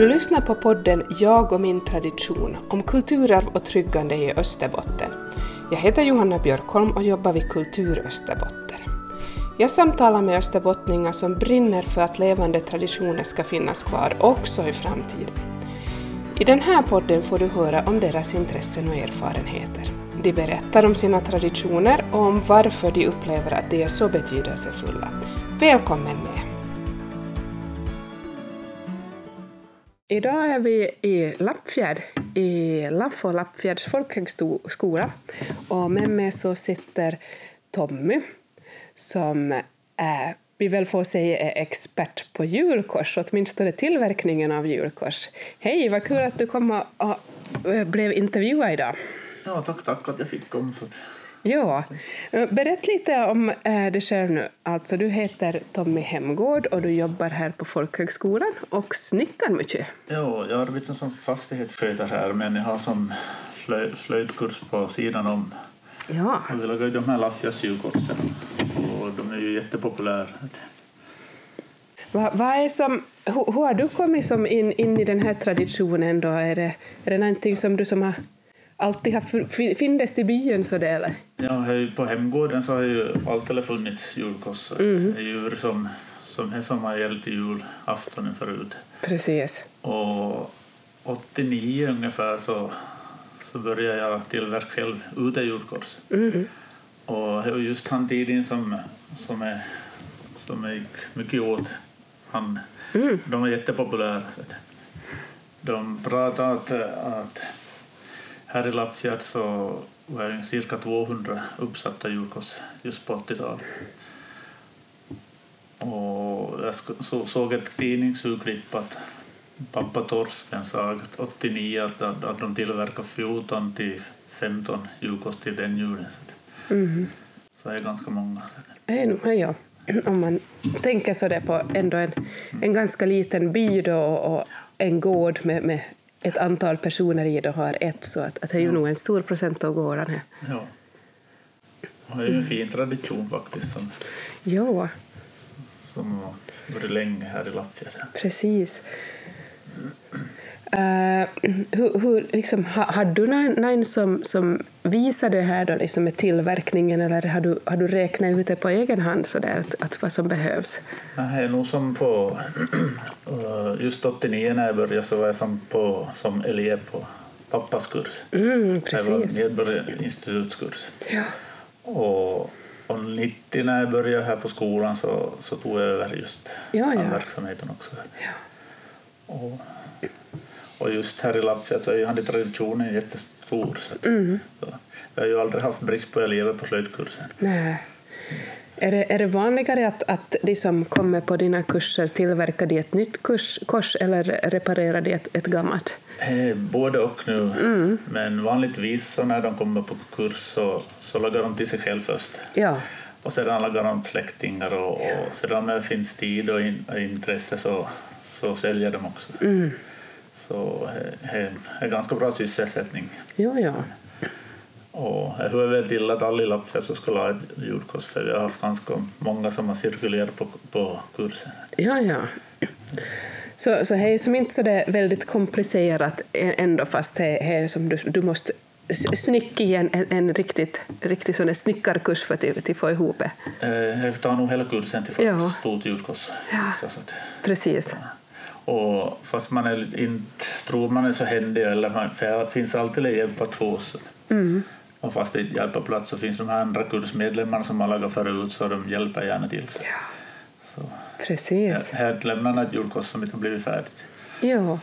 Du lyssnar på podden Jag och min tradition om kulturarv och tryggande i Österbotten. Jag heter Johanna Björkholm och jobbar vid Kultur Österbotten. Jag samtalar med österbottningar som brinner för att levande traditioner ska finnas kvar också i framtiden. I den här podden får du höra om deras intressen och erfarenheter. De berättar om sina traditioner och om varför de upplever att de är så betydelsefulla. Välkommen med! Idag är vi i Lappfjärd, i Laffo Lappfjärds folkhögskola. Och med mig så sitter Tommy som är, vi väl får säga är expert på julkors, åtminstone tillverkningen av julkors. Hej, vad kul att du kom och, blev intervjuad idag. Ja, tack, tack att jag fick komma. Ja, berätta lite om dig själv nu. Alltså, du heter Tommy Hemgård och du jobbar här på folkhögskolan och snickar mycket. Ja, jag arbetar som fastighetsskötare här men jag har som slöj, slöjdkurs på sidan om. Ja. Och vi lagar ju de här Laffias-julkorsen och de är ju jättepopulära. Vad, vad är som, hur, hur har du kommit som in, in i den här traditionen? Då? Är, det, är det någonting som du som har alltid har funnits i byn? Så det? Ja, på hemgården så har ju alltid funnits julkossar. Mm. Det är djur som, som, som har gällt i julaftonen förut. Precis. Och 89 ungefär så, så började jag tillverka själv udejulkors. Mm. Och just han tiden som, som, är, som gick mycket åt, han, mm. de var jättepopulära. De pratade att, att här i Lappfjärd så var det cirka 200 uppsatta julkors just på 80-talet. Och jag så, såg ett tidningsurklipp att pappa Torsten sa 89 att, att de tillverkar 14 till 15 julkors till den julen. Mm. Så det är ganska många. Ja, om man tänker så där på ändå en, en ganska liten by då och en gård med, med ett antal personer i det har ett, så att, att det är ju ja. nog en stor procent av gården här. Ja. Det är ju en fin tradition faktiskt som, ja. som har varit länge här i Lappfjärd. Precis. Uh, hur, hur, liksom, har, har, du någon som, som visar det här då, liksom med tillverkningen eller har du, har du räknat ut det på egen hand så där, att, att vad som behövs? Det är nog som på uh, just 89 när jag började så var jag som, på, som elev på pappas kurs. Mm, precis. Det var medborgarinstitutskurs. Ja. Och, och 90 när jag började här på skolan så, så tog jag över just ja, ja. den verksamheten också. Ja. Och, och just här i Lappfjärd så är ju traditionen jättestor. Så, mm. jag har ju aldrig haft brist på elever på slöjdkursen. Nej. Är det, är det vanligare att, att de som kommer på dina kurser tillverkar de ett nytt kurs, kors eller reparerar de ett, ett gammalt? Eh, både och nu. Mm. Men vanligtvis så när de kommer på kurs så, så lagar de till sig själv först. Ja. Och sedan lagar de släktingar och, och sedan när det finns tid och, in, och intresse så, så säljer de också. Mm. Så det är ganska bra sysselsättning. Ja, ja. Och jag hör väl till att alla i Lappfjärd skulle ha ett julkors för vi har haft ganska många som har cirkulerat på, på kursen. Ja, ja. Så, så det är som inte så det väldigt komplicerat ändå fast det är som du, du måste snicka i en, en, en riktigt, riktigt sån snickarkurs för att, att få ihop det. Eh, det tar nog hela kursen till att få ja. ett stort julkors. Ja, precis. Ja. Och fast man är inte tror man är så händig, eller för det finns alltid att hjälpa två. Så. Mm. Och fast det inte hjälper plats så finns de här andra kursmedlemmarna som har lagat förut så de hjälper gärna till. Ja. Så. Precis. Här lämnar ett julkors som inte har blivit färdigt. Ja,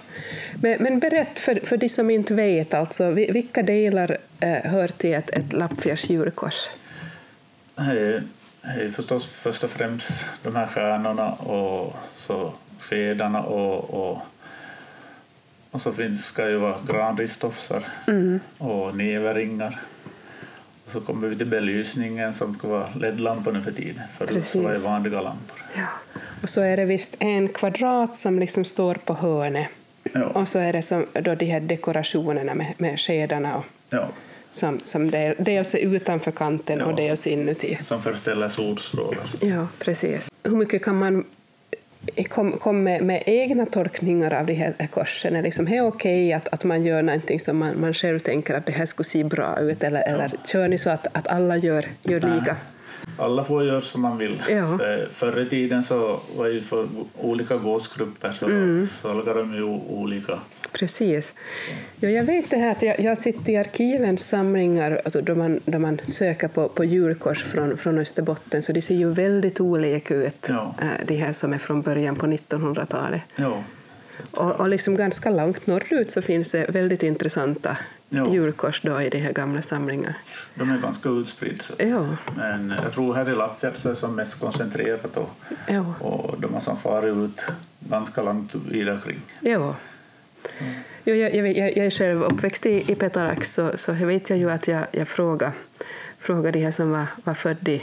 men, men berätt för, för de som inte vet, alltså, vilka delar eh, hör till ett, ett Lappfjärds julkors? Det är förstås först och främst de här stjärnorna och så skedarna och, och, och så finns, ska ju vara granristofsar mm. och näverringar. Och så kommer vi till belysningen som ska vara LED-lampor nu för tiden. Förut så var det vanliga lampor. Ja. Och så är det visst en kvadrat som liksom står på hörnet. Ja. Och så är det som då de här dekorationerna med, med skedarna och, ja. som, som del, dels är utanför kanten ja. och dels inuti. Som föreställer solstrålar. Ja, precis. Hur mycket kan man kom, kom med, med, egna tolkningar av de här korsen? Är liksom, det okej att, att man gör någonting som man, man själv tänker att det här skulle se bra ut, eller, ja. eller kör ni så att, att alla gör, gör lika? alla får göra som man vill. Ja. Förr i tiden så var ju för olika gåsgrupper så, mm. så de ju olika. Precis. Ja, jag vet det här att jag, jag sitter i arkivens samlingar då man, då man söker på, på julkors från, från Österbotten så de ser ju väldigt olika ut, ja. Eh, de här som är från början på 1900-talet. Ja. Och, och liksom ganska långt norrut så finns det väldigt intressanta ja. julkors då i de här gamla samlingarna. De är ganska utspridda. Ja. Men jag tror här i Lappfjärd så är det som mest koncentrerat och, ja. och de har som farit ut ganska långt vidare kring. Ja. Mm. Jo, jag, jag, jag, är själv uppväxt i, i Petarax så, så vet jag ju att jag, jag frågade, frågade de här som var, var födda i,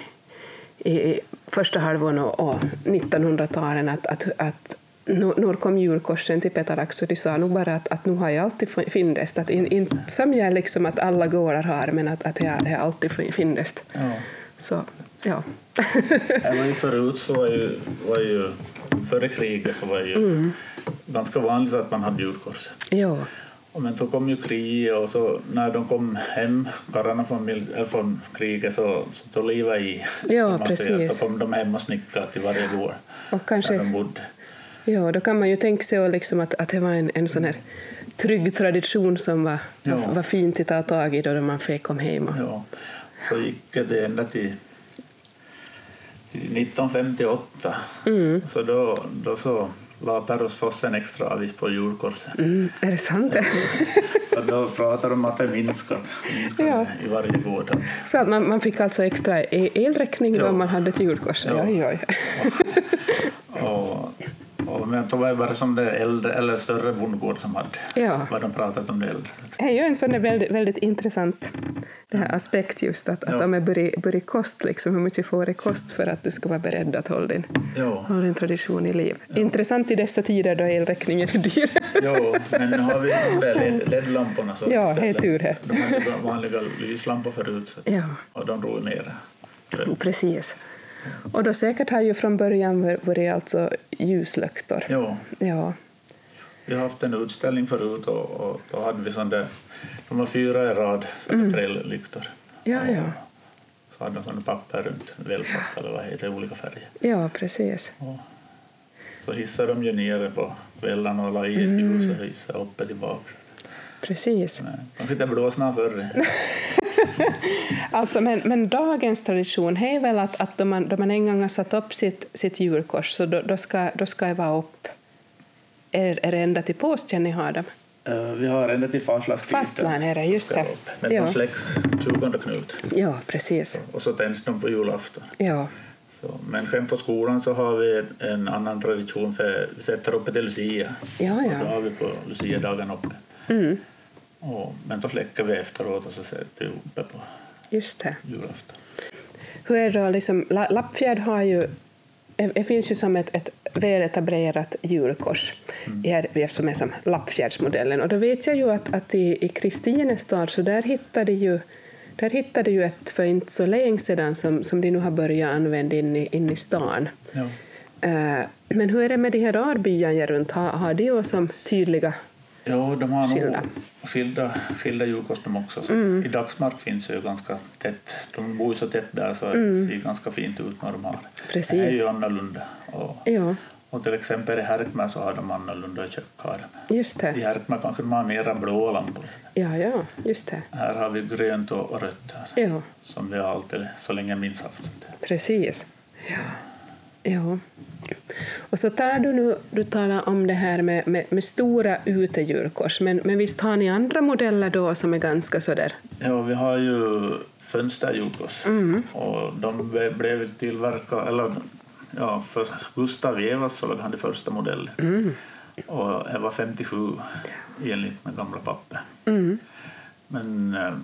i första halvan av 1900-talen att, att, att när kom julkorsen till Petarax och de sa nog bara att, att nu har jag alltid fyndest. Att in, inte som jag liksom att alla gårdar har, men att, att jag, jag alltid fyndest. Ja. Så, ja. ju förut så var ju, var ju före kriget så var det ju mm. ganska vanligt att man hade julkors. Ja. men så kom ju kriget och så när de kom hem, karlarna från, från kriget, så, så tog livet i. Ja, precis. Så kom de hem och snickrade till varje gård och kanske, där de bodde. Ja, då kan man ju tänka sig liksom att, att det var en, en sån här trygg tradition som var, ja. var fint att ta tag i då man fick komma hem. Och... Ja, så gick det ända till 1958. Mm. Så då, då så la Perrosfoss en extra avgift på julkorset. Mm, är det sant? Ja, då pratar de om att det minskat, minskat ja. i varje gård. Så att man, man fick alltså extra e- elräkning då ja. man hade ett julkors? Ja. Oj, oj. Men då var det som det äldre eller större bondgård som hade ja. vad de pratat om det äldre. Det är ju en sån väldigt, väldigt intressant det här aspekt just att, att om det börjar kost, liksom, hur mycket får det kost för att du ska vara beredd att hålla din, ja. hålla din tradition i liv. Ja. Intressant i dessa tider då elräkningen är dyr. Jo, men nu har vi de LED-lamporna så ja, istället. tur här. De hade vanliga lyslampor förut så, ja. och de drog mer. Precis. Och då säkert har ju från början varit alltså ljuslyktor. Ja. ja. Vi har haft en utställning förut och, och då hade vi sån där, de var fyra i rad, mm. tre lyktor. Ja, ja. Så hade de sån papper runt, wellpapp eller vad heter olika färger. Ja, precis. Och så hissade de ju ner på kvällarna och la i ett mm. ljus och hissade uppe tillbaka. Precis. De fick blåsna förr. alltså, men, men dagens tradition är väl att, att då, man, då man en gång har satt upp sitt, sitt julkors så då, då, ska, då ska det vara upp är, är det ända till påsken ni har dem? Uh, vi har ända till fastlagstiden. Fastlan är det, just det. Men ja. de släcks 20 Knut. Ja, precis. Och så tänds de på julafton. Ja. Så, men själv på skolan så har vi en annan tradition för vi sätter uppe till Lucia. Ja, ja. Och då har vi på Lucia-dagen uppe. Mm. Och, men då släcker vi efteråt och så sätter vi uppe på Just det. julafton. Hur är det då, liksom, Lappfjärd har ju det finns ju som ett, ett väletablerat julkors mm. som är som Lappfjärdsmodellen. Och då vet jag ju att, att i, i Kristinestad så där hittade ju där hittade ju ett för inte så länge sedan som, som de nu har börjat använda in i, in i stan. Ja. Uh, men hur är det med de här arbyarna runt? Har, har de som tydliga Jo, de har skilda. nog skilda, skilda julkors också. Mm. I Dagsmark finns ju ganska tätt. De bor ju så tätt där så mm. det ser ganska fint ut när de har. Precis. Det är ju annorlunda. Och, ja. och till exempel i Härkmar så har de annorlunda kökar. Just det. I Härkmar kanske de har mera blå lampor. Ja, ja, just det. Här har vi grönt och rött ja. som vi har alltid så länge jag minns haft. Precis. Ja. Ja. Och så talar du nu du talar om det här med, med, med stora utedjurkors, men, men visst har ni andra modeller då som är ganska sådär? Ja, vi har ju fönsterdjurkors mm. och de blev tillverkade, eller ja, för Gustav Evas så han det första modellen. Mm. Och det var 57 enligt med gamla papper. Mm. Men, eh,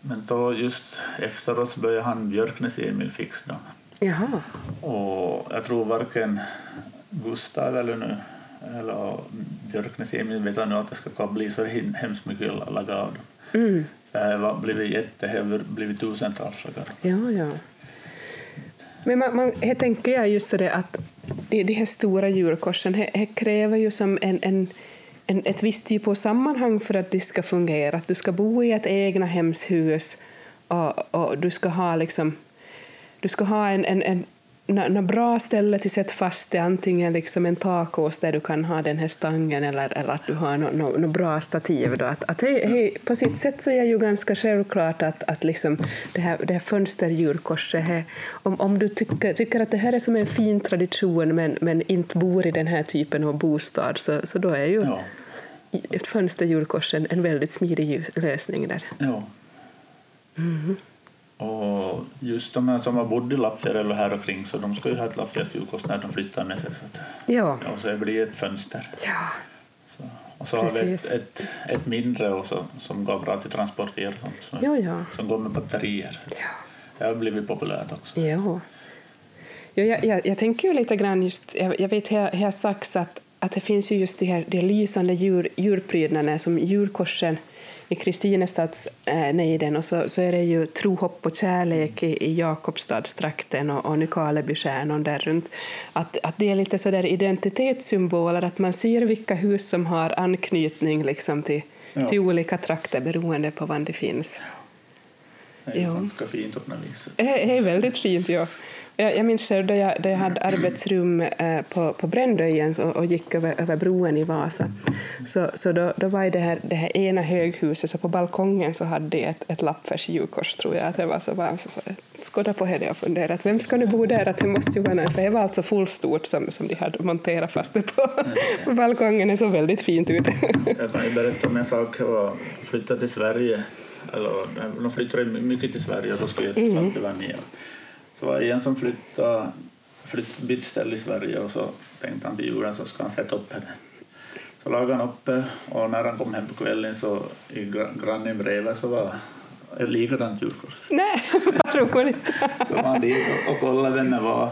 men då just efteråt började han Björknes Emil fixa dem. Jaha. Och jag tror varken Gustav eller nu eller Björknes Emil vet nu att det ska bli så hemskt mycket att laga av dem. Mm. Det har blivit jätte, det har blivit tusentals lagar. Ja, ja. Men man, man, jag tänker jag just så det att de de, här stora julkorsen det, det kräver ju som en, en, en, ett visst typ av sammanhang för att de ska fungera. Att du ska bo i ett egna hemshus och, och du ska ha liksom du ska ha en, en, en något bra ställe till sätt fast det, antingen liksom en takås där du kan ha den här stangen eller, eller att du har något no, no bra stativ. Då. Att, att hej, hej, på sitt sätt så är ju ganska självklart att, att liksom det här, det här fönsterjulkorset, här, om, om du tycker, tycker att det här är som en fin tradition men, men inte bor i den här typen av bostad så, så då är ju ja. ett en, en väldigt smidig lösning där. Ja. Mm. Och just de här som har bott i Lappfjärd eller här omkring så de ska ju ha ett Lappfjärdsjulkors när de flyttar med sig. Så att, ja. Och så blir det ett fönster. Ja. Så, och så Precis. har vi ett, ett, ett mindre också, som går bra till transporter och sånt. Så, ja, ja. Som går med batterier. Ja. Det har blivit populärt också. Ja. Ja, jag, jag, jag tänker ju lite grann just, jag, jag vet här, här sagts att, att det finns ju just de här de lysande djur, djurprydnaderna som julkorsen i Kristinestads eh, nejden och så, så är det ju tro, hopp och kärlek i, i Jakobstadstrakten och, och Nykarlebystjärnan där runt. Att, att det är lite så där identitetssymboler, att man ser vilka hus som har anknytning liksom till, ja. till olika trakter beroende på var det finns. Det är ja. ganska fint på något vis. Det är väldigt fint, ja. Jag, jag minns själv då jag, då jag hade arbetsrum eh, på, på Brändöjen och, och gick över, över broen i Vasa. Så, så då, då var det här, det här ena höghuset, så på balkongen så hade de ett, ett lappfärs julkors, tror jag. Att det var så, var så, så skådda på det och funderade att vem ska nu bo där? Att det måste ju vara någon, för det var alltså fullstort som, som de hade monterat fast det på, på balkongen. Det såg väldigt fint ut. jag kan ju berätta om en sak. Jag flyttade till Sverige. Eller, de flyttade mycket till Sverige och då skulle jag till mm. Så var det en som flyttade, flytt, bytt ställe i Sverige och så tänkte han till julen så ska han sätta upp henne. Så lagade han upp och när han kom hem på kvällen så i grannen bredvid så var ett likadant julkors. Nej, vad roligt! så var han dit och, och kollade vem det var.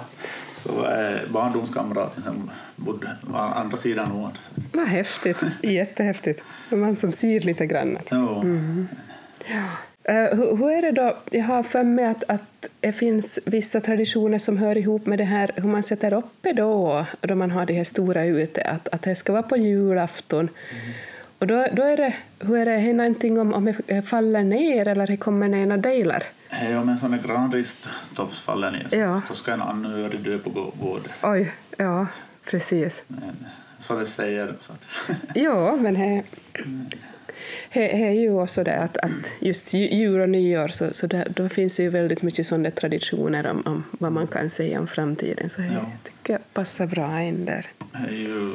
Så var barndomskamraten som bodde på andra sidan ån. Vad häftigt, jättehäftigt. Man som syr lite grann. Mm. ja. Uh, hur, hur, är det då? Jag har för mig att, att det finns vissa traditioner som hör ihop med det här hur man sätter uppe då, då man har det här stora ute, att, att det ska vara på julafton. Mm. Och då, då är det, hur är det, är någonting om, om det faller ner eller det kommer ner några delar? Ja, om en sån granrist faller ner så ja. då ska en anhörig dö på gården. Oj, ja, precis. Men, så det säger. Så att ja, men det, det är ju också det att, att just jul och nyår så, så där, då finns det ju väldigt mycket sådana traditioner om, om vad man kan säga om framtiden så ja. jag tycker passar bra in där. Ju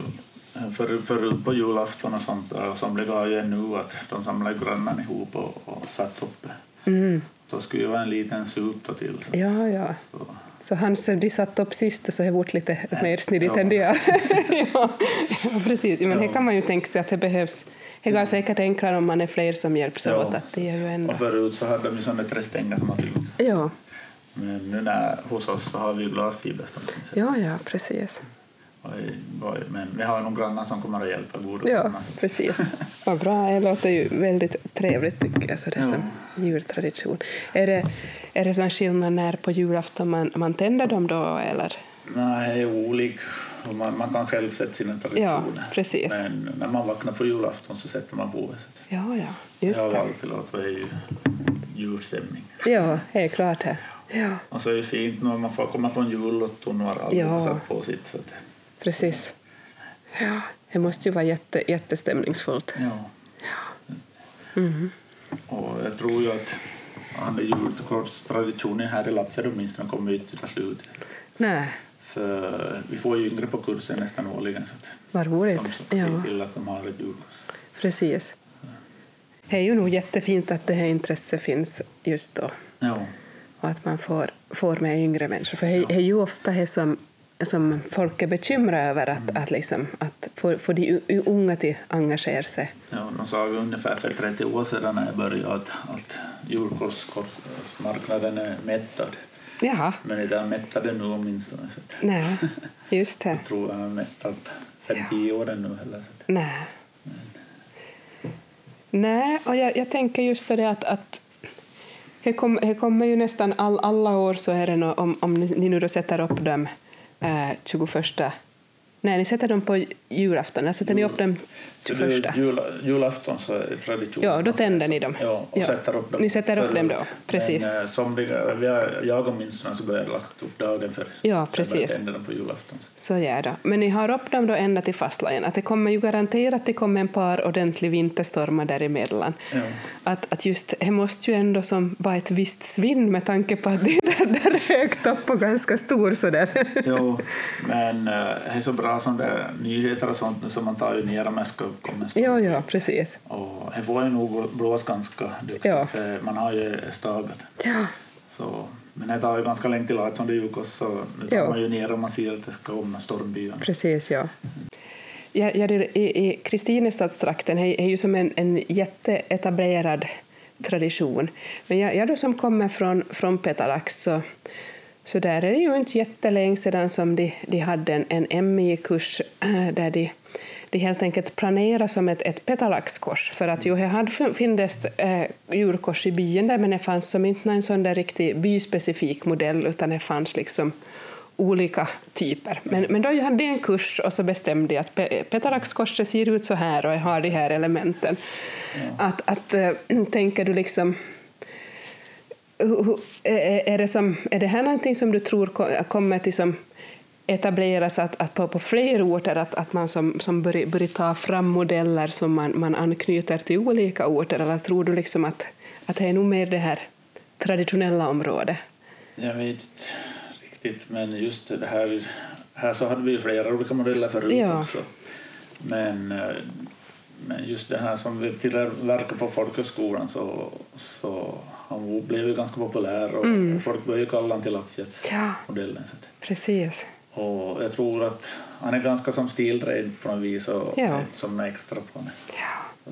för, för på julafton och sånt somliga har ju nu att de samlar grönan ihop och, och satt uppe. Mm. Då skulle ju vara en liten sup till. Så. Ja, ja. Så. Så han som de satt upp sist och så har gjort lite mer snidigt ja. än det ja, precis. Men ja. här kan man ju tänka sig att det behövs det går säkert enklare om man är fler som hjälps ja. åt. Att det är ju ändå... Och förut så hade de ju sådana trästänger som tyngd. Ja. Men nu när, hos oss så har vi glasfiberstång. Ja, ja, precis. Men vi har nog grannar som kommer att hjälpa. Goda ja, precis. Vad bra. Det låter ju väldigt trevligt tycker jag, så det ja. som jultradition. Är det, är det sån skillnad när på julafton man, man tänder dem då, eller? Nej, det är olika. Man, man kan själv sätta sina traditioner. Ja, precis. Men när man vaknar på julafton så sätter man på det. Ja, ja, just det. Jag har alltid låtit är julstämning. Ja, det är klart det. Ja. Och så är det fint när man får komma från jullotton och har alla ja. satt på sitt. Så att... Precis. Ja, det måste ju vara jätte, jättestämningsfullt. Ja. ja. Mm. Och jag tror ju att julkortstraditionen här i Lappfjärd åtminstone kommer inte ta slut. Nej. För vi får ju yngre på kursen nästan årligen. Så Vad roligt. De ser till att de har ett julkurs. Precis. Det är ju nog jättefint att det här intresset finns just då. Ja. Och att man får, får med yngre människor. För det är ju ofta det som, som folk är bekymrade över, att, mm. att, liksom, att få, få de unga att engagera sig. Ja, de sa ungefär för 30 år sedan när jag började att, att julkorsmarknaden är mättad. Jaha. Men är den mättade nu åtminstone. Så Nej, just det. Jag tror han är mättad 5-10 ja. år nu heller. Nej. Men. Nej, och jag, jag tänker just så det att, att det, kom, det kommer ju nästan all, alla år så är det no, om, om ni nu då sätter upp dem eh, 21 Nej, ni sätter dem på julafton. Eller sätter ni upp dem Så första? jul, julafton så är tradition. Ja, då tänder ni dem. Ja, och Ja. sätter upp dem. Ni sätter upp dem då, precis. Men, eh, somliga, vi har, jag åtminstone så börjar jag lagt upp dagen före. Så Ja, jag precis. tända dem på julafton. Så gör det. Men ni har upp dem då ända till fastlagen. Att det kommer ju garanterat det kommer en par ordentlig vinterstormar däremellan. Ja. Att, att just det måste ju ändå som vara ett visst svinn med tanke på att det är där, där är högt upp och ganska stor sådär. Jo, men eh, det är så bra som det är nyheter och sånt nu så man tar ju ner om jag ska komma ja, ja, precis. Och det får ju nog blåsa ganska duktigt Ja. för man har ju stagat. Ja, Så, men det tar ju ganska länge till 18 julkost så nu tar Ja. man ju ner om man ser att det ska komma stormbyar. precis, ja. Ja, ja, det- i, I Kristinestadstrakten är är ju som en, en jätteetablerad tradition. Men jag, jag då som kommer från, från Petalax så, så där är det ju inte jättelänge sedan som de, de hade en, en MI-kurs äh, där de, de helt enkelt planerade som ett, ett Petalax-kors. För att ju här hade funnits äh, djurkors i byn där men det fanns som inte en sån där riktig byspecifik modell utan det fanns liksom olika typer. Men, men då hade jag en kurs och så bestämde jag att Pe- Petalaxkorset ser ut så här och jag har de här elementen. Att, att äh, tänker du liksom är, det som, är det här någonting som du tror ko- kommer till som etableras att, att på, på fler orter, att, att man som, som börjar, börjar ta fram modeller som man, man anknyter till olika orter, eller tror du liksom att, att det är nog mer det här traditionella området? Jag vet inte riktigt, men just det här, här så hade vi flera olika modeller förut Ja. också. Men, eh, men just det här som vi tillverkar på folkhögskolan så, så han blev ju ganska populär och folk började kalla honom till Lappfjällsmodellen. Mm. Ja. Precis. Och jag tror att han är ganska som stilren på något vis och Ja. som extra på det. Ja.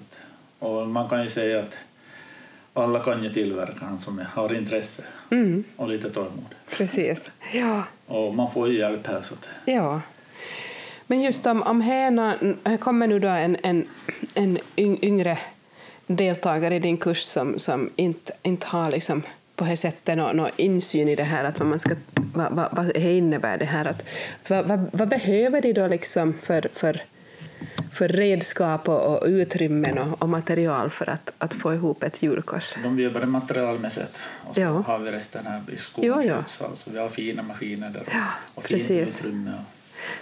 Och man kan ju säga att alla kan ju tillverka han som har intresse Mm, och lite tålamod. precis. Ja. Och man får ju hjälp här så att Ja. Men just om, om här, nå- här kommer nu då en, en, en yng- yngre deltagare i din kurs som, som inte, inte har liksom på det sättet någon, någon insyn i det här, att vad, man ska, vad, vad, vad det innebär det här. Att, att vad, vad, vad behöver de då liksom för, för, för redskap och, och utrymmen och, och material för att, att få ihop ett djurkors? de jobbar materialmässigt och så Ja. har vi resten här i skolan. Ja, ja. Så alltså, vi har fina maskiner där och, Ja, och fint precis. utrymme. Och,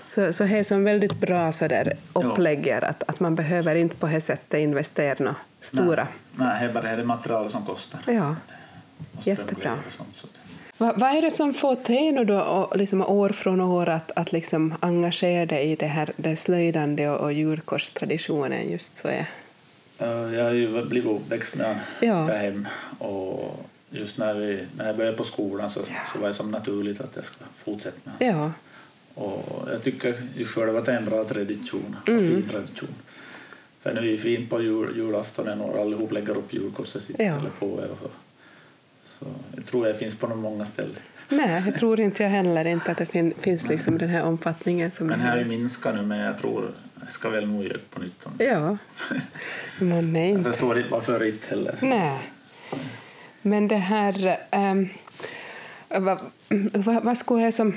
Så, så det är som väldigt bra så där upplägg att, att man behöver inte på det sättet investera några stora. Nej, nej, det är bara det material som kostar. Ja. Jättebra. så Vad, vad är det som får dig nu då, och liksom år från år att, att liksom engagera dig i det här det slöjdande och, och djurkorstraditionen just så är? Eh, Jag har ju blivit uppväxt med Ja. där hem och just när, vi, när jag började på skolan så, så var det som naturligt att jag ska fortsätta med honom. Ja, Och jag tycker ju själv att det är en bra tradition och Mm. fin tradition. För nu är det fint på jul, julaftonen och allihop lägger upp julkorset sitt Ja. eller på er. Så. så jag tror det finns på många ställen. nej, jag tror inte jag heller inte att det fin, finns liksom den här omfattningen som Men här ju minskat nu men jag tror jag ska väl nog göra på nytt. Ja, men nej Jag inte. förstår inte varför inte heller. Nej. Men det här... Um, vad, vad, vad skulle jag som...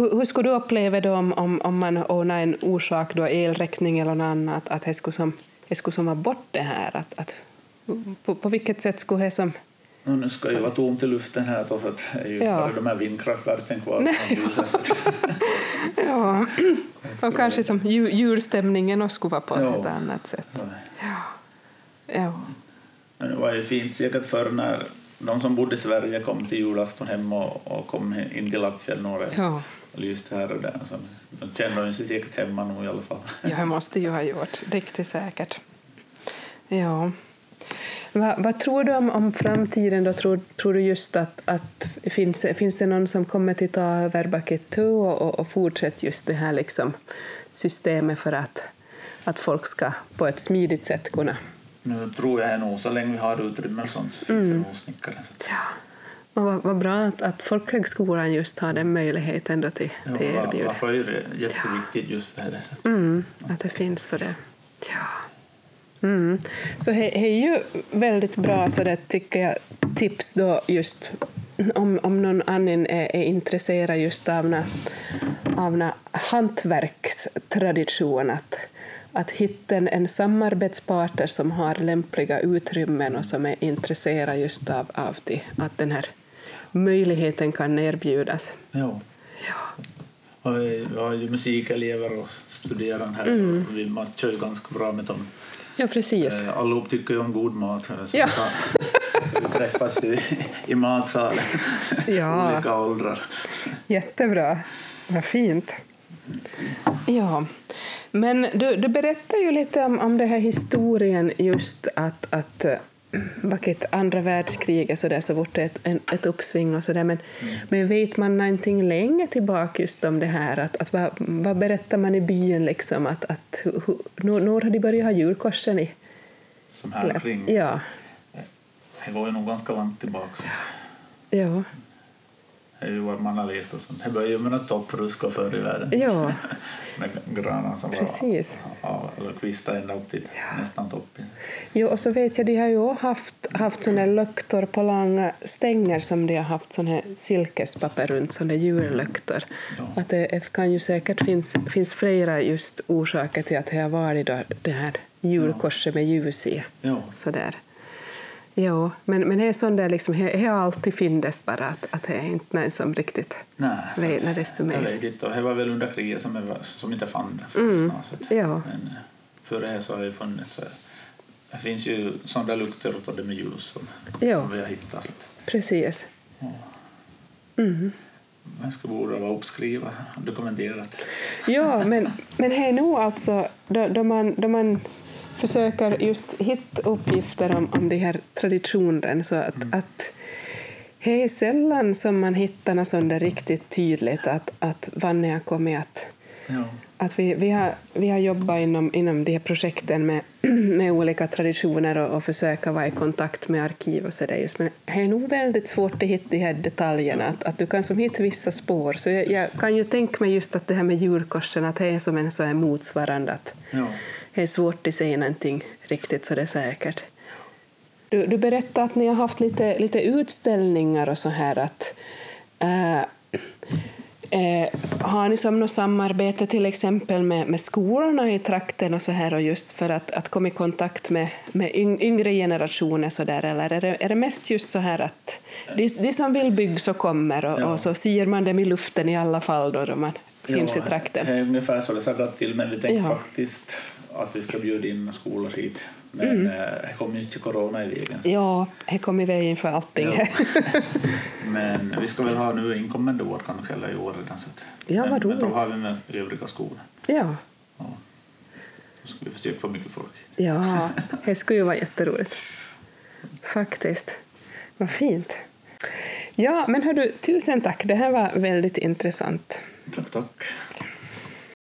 Hur, hur skulle du uppleva då om, om, om man ordnar en orsak, då, elräkning eller något annat, att det skulle som, det skulle som vara bort det här? Att, att, på, på vilket sätt skulle det som... Och nu ska ju vara tomt i luften här så att det är ju Ja. bara de här vindkraftverken kvar. Nej. så att- Ja, och kanske som ju- julstämningen också skulle vara på Ja. ett annat sätt. så. Ja. Men det var ju fint säkert förr när de som bodde i Sverige kom till julafton hem och, och kom in till Lappfjäll några Ja. Lyste här och där. Så de kände de sig säkert hemma nog i alla fall. Ja, det måste ju ha gjort. Riktigt säkert. Ja. Va, vad tror du om, om framtiden? Då? Tror, tror du just att, att finns, finns det någon som kommer att ta över bucket 2 och, och, och fortsätta just det här liksom systemet för att, att folk ska på ett smidigt sätt kunna... Nu tror jag nog så länge vi har utrymme och sånt så finns det nog snickare. Så Ja. Och vad, vad bra att, att folkhögskolan just har den möjligheten då till, ja, till var- erbjud. Varför är det jätteviktigt just för att, Mm, att det finns så det. Ja. Mm. Så det är ju väldigt bra så det tycker jag tips då just om, om någon annan är, är intresserad just av na, av na hantverkstradition, att, att hitta en, en samarbetspartner som har lämpliga utrymmen och som är intresserad just av, av det, att den här möjligheten kan erbjudas. Ja. Ja. Vi har ju musikelever och studerande här Mm. och vi matchar ju ganska bra med dem. Ja, precis. Eh, Allihop tycker ju om god mat. Så, Ja. så vi träffas ju i, i matsalen, Ja. olika åldrar. Jättebra. Vad fint. Ja, men du, du berättar ju lite om, om den här historien just att, att vilket andra världskriget så där så vart det ett, en, ett uppsving och så där. Men, men vet man någonting länge tillbaka just om det här? Att, att vad, vad berättar man i byn liksom? Att, att, hu- hu- när, har de börjat ha julkorsen i? Som här kring. Ja, Det går ju nog ganska långt tillbaka. Ja, det är ju vad man har läst och sånt. Det började med något toppruska förr i världen. ja, Med granar som Precis. var ja, eller kvistar ända upp till nästan toppen. Jo, och så vet jag, de har ju haft, haft såna här lyktor på långa stänger som de har haft sån här silkespapper runt, såna där jullyktor. Ja. Att det kan ju säkert finns, finns flera just orsaker till att det har varit då det här julkorset med ljus i. Ja. Sådär. Jo, men, men det är sån där liksom, det har alltid funnits bara att, att det är inte någon som riktigt Nej, vet desto Jag mer. vet inte. Och det var väl under kriget som, jag, som inte fann det att- Ja. Men eh, före det så har det funnits. så Det finns ju sådana lukter av det med ljus som, Ja. som vi har hittat. Så Precis. man ska borde vara uppskriva dokumenterat. Ja, men, men det är nog alltså då, då, man, då man försöker just hitta uppgifter om, om de här traditionen så att, att det är sällan som man hittar något sånt där riktigt tydligt att, att vad har kommit att Ja. att vi, vi, har, vi har jobbat inom, inom de här projekten med, med olika traditioner och, och försöka vara i kontakt med arkiv och så där just. Men det är nog väldigt svårt att hitta de här detaljerna, att, att du kan som hitta vissa spår. Så jag, jag kan ju tänka mig just att det här med julkorsen, att det är som en så här motsvarande, att Ja. Det är svårt att säga någonting riktigt så det är säkert. Du, du berättade att ni har haft lite, lite utställningar och så här. Att, eh, eh, har ni som något samarbete till exempel med, med skolorna i trakten och så här och just för att, att komma i kontakt med, med yng- yngre generationer så där, eller är det, är det mest just så här att de, de som vill bygga så kommer och, Ja. och så ser man dem i luften i alla fall då, då man finns i trakten? Det är ungefär så det har gått till, men vi tänkte Ja. faktiskt att vi ska bjuda in skolor hit. Men eh, det kom ju inte corona i vägen. Ja, det kom i vägen för allting. Ja. Men vi ska väl ha nu inkommande år kanske, eller i år redan. Så att, Ja, vad men, men då roligt. har vi med övriga skolor. ja. Ja. Då ska vi försöka få mycket folk. Ja, det skulle ju vara jätteroligt. Faktiskt. Vad fint. Ja, men hördu, tusen tack. Det här var väldigt intressant. Tack, tack.